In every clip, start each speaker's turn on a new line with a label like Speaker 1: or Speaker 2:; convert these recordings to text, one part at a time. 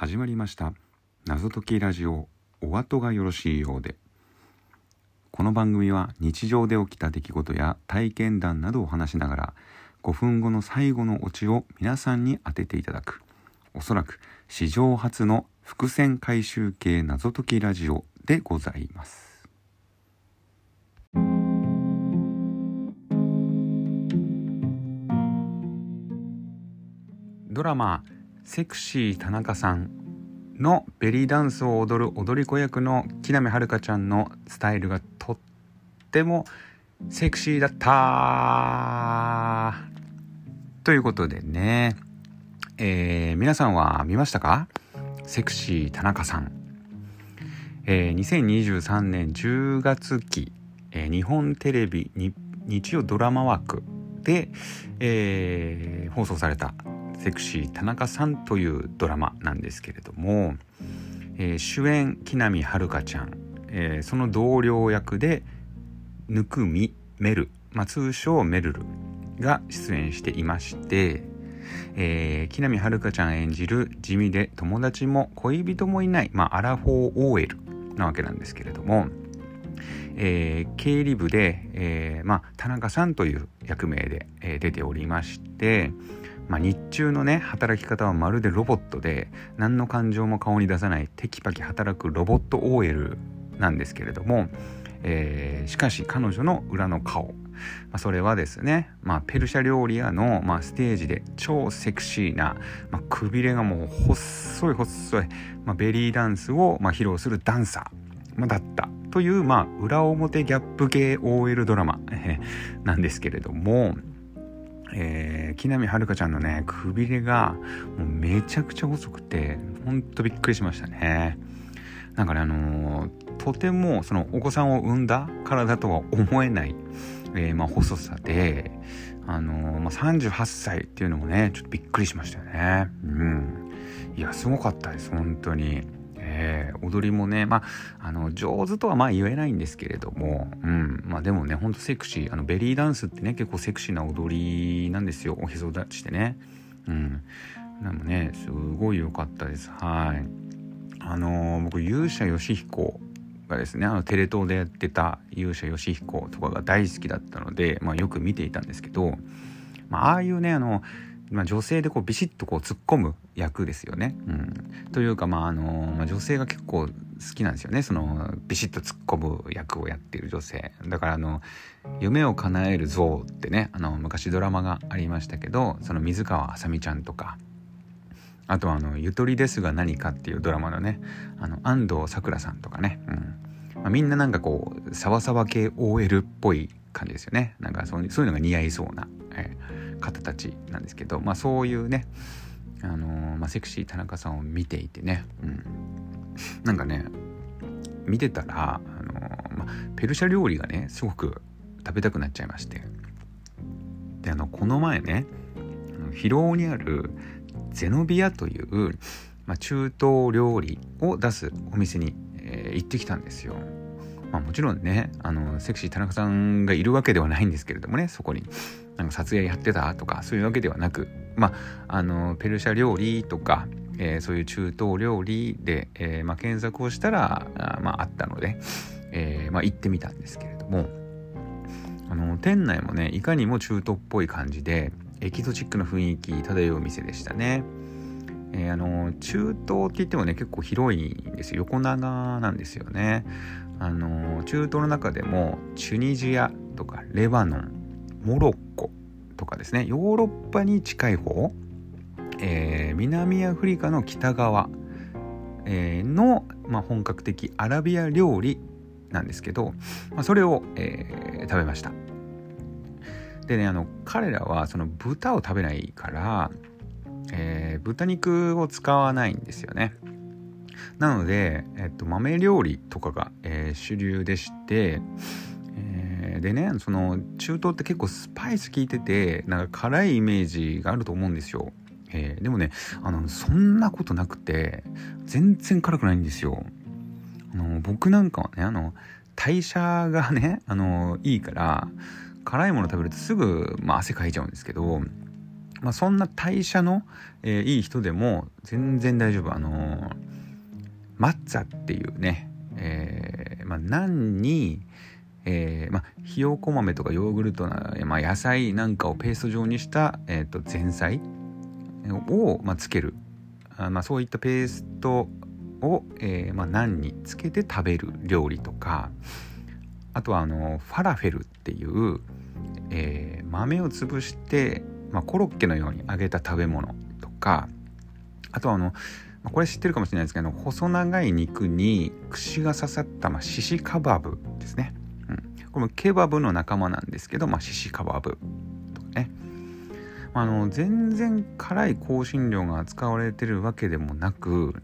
Speaker 1: 始まりました。謎解きラジオお後がよろしいようで。この番組は日常で起きた出来事や体験談などを話しながら5分後の最後のオチを皆さんに当てていただく。おそらく史上初の伏線回収系謎解きラジオでございます。ドラマセクシー田中さんのベリーダンスを踊る踊り子役の木南遥ちゃんのスタイルがとってもセクシーだった。ということでね、えー、皆さんは見ましたか？セクシー田中さん、えー、2023年10月期、えー、日本テレビ日曜ドラマ枠で、えー、放送されたセクシー田中さんというドラマなんですけれども、えー、主演木南遥ちゃん、えー、その同僚役で温みメル、まあ、通称メルルが出演していまして、えー、木南遥ちゃん演じる地味で友達も恋人もいない、まあ、アラフォー OL なわけなんですけれども、えー、経理部で、えーまあ、田中さんという役名で、えー、出ておりまして、まあ、日中のね働き方はまるでロボットで何の感情も顔に出さないテキパキ働くロボット OL なんですけれども、え、しかし彼女の裏の顔、まあ、それはですね、まあ、ペルシャ料理屋の、まあ、ステージで超セクシーな、まあ、くびれがもう細い細い、まあ、ベリーダンスを、まあ、披露するダンサー、まあ、だった。という、まあ、裏表ギャップ系 OL ドラマなんですけれども、えー、木南遥ちゃんのねくびれがもうめちゃくちゃ細くてほんとびっくりしましたね。なんかねあのー、とてもそのお子さんを産んだ体とは思えない、えー、まあ、細さであのー、まあ、38歳っていうのもねちょっとびっくりしましたよね。うん。いやすごかったです本当に、踊りもね、まあ、あの上手とはまあ言えないんですけれども、うん。まあ、でもねほんとセクシー。あのベリーダンスってね結構セクシーな踊りなんですよ。おへそ立ちしてね。うん、でもねすごい良かったです。はい。あの、僕勇者ヨシヒコがですねあのテレ東でやってた勇者ヨシヒコとかが大好きだったので、まあ、よく見ていたんですけど、まあ、ああいうねあのまあ、女性でこうビシッとこう突っ込む役ですよね。うん、というか、まああのまあ、女性が結構好きなんですよね。そのビシッと突っ込む役をやっている女性。だからあの夢を叶える像ってねあの昔ドラマがありましたけどその水川あさみちゃんとか。あとはあの「ゆとりですが何か」っていうドラマのねあの安藤サクラさんとかね、うん。まあ、みんななんかこうサバサバ系 OL っぽい感じですよね。なんかそういうのが似合いそうな。えー方たちなんですけど、まあ、そういうね、あのー、まあ、セクシー田中さんを見ていてね、うん、なんかね見てたら、あのー、まあ、ペルシャ料理がねすごく食べたくなっちゃいまして。であのこの前ね広尾にあるゼノビアという、まあ、中東料理を出すお店に、えー、行ってきたんですよ。まあ、もちろんねあのセクシー田中さんがいるわけではないんですけれどもねそこに。なんか撮影やってたとかそういうわけではなくまああのペルシャ料理とか、えー、そういう中東料理で、えー、まあ、検索をしたらあ,、まあ、あったので、えー、まあ、行ってみたんですけれどもあの店内もねいかにも中東っぽい感じでエキゾチックな雰囲気漂う店でしたね。えー、あの中東って言ってもね結構広いんですよ横長なんですよねあの中東の中でもチュニジアとかレバノンモロッコとかですね。ヨーロッパに近い方、えー、南アフリカの北側、えー、の、まあ、本格的アラビア料理なんですけど、まあ、それを、えー、食べました。でねあの彼らはその豚を食べないから、えー、豚肉を使わないんですよね。なので、えっと、豆料理とかが、えー、主流でしてでねその中東って結構スパイス効いててなんか辛いイメージがあると思うんですよ、えー、でもねあのそんなことなくて全然辛くないんですよ。あの僕なんかはねあの代謝がねあのいいから辛いもの食べるとすぐ、まあ、汗かいちゃうんですけどまあ、そんな代謝の、えー、いい人でも全然大丈夫。あのー、マッツァっていうね、えーまあ、何に、えーま、ひよこ豆とかヨーグルトな、まあ、野菜なんかをペースト状にした、えーと、前菜を、まあ、つける。あ、まあ、そういったペーストを、えーまあ、ナンにつけて食べる料理とかあとはあのファラフェルっていう、えー、豆を潰して、まあ、コロッケのように揚げた食べ物とかあとはあのこれ知ってるかもしれないですけど細長い肉に串が刺さった、まあ、シシカバブですね、これもケバブの仲間なんですけど、まあ、シシカバブとかね。あの全然辛い香辛料が使われてるわけでもなく、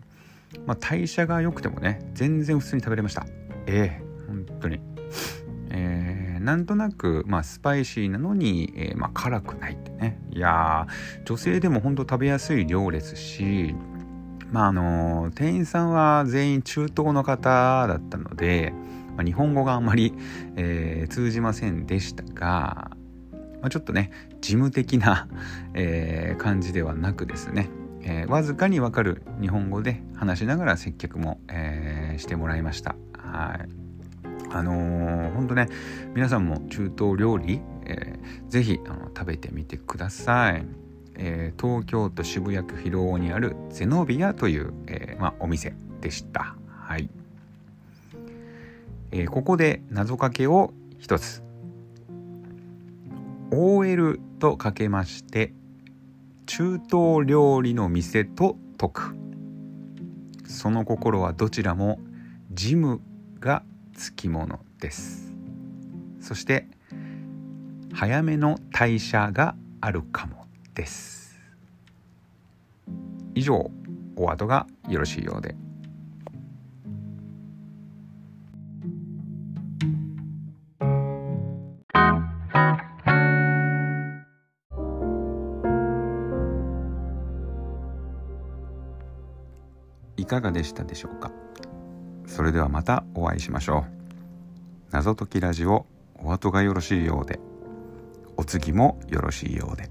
Speaker 1: まあ、代謝が良くてもね全然普通に食べれました。ええー、本当に。えー、なんとなく、まあ、スパイシーなのに、えー、まあ、辛くないってね。いや女性でも本当食べやすい量ですしまああの店員さんは全員中東の方だったので、まあ、日本語があんまり、えー、通じませんでしたが、まあ、ちょっとね事務的な、えー、感じではなくですね、えー、わずかにわかる日本語で話しながら接客も、えー、してもらいました。はいあのー、ほんとね皆さんも中東料理、えー、ぜひあの食べてみてください。えー、東京都渋谷区広尾にあるゼノビアという、えー、まあ、お店でした。はい、えー、ここで謎かけを一つ。OL とかけまして中東料理の店と解く。その心はどちらもジムがつきものです。そして早めの代謝があるかもです。以上お後がよろしいようで。いかがでしたでしょうか？それではまたお会いしましょう。謎解きラジオお後がよろしいようで。お次もよろしいようで。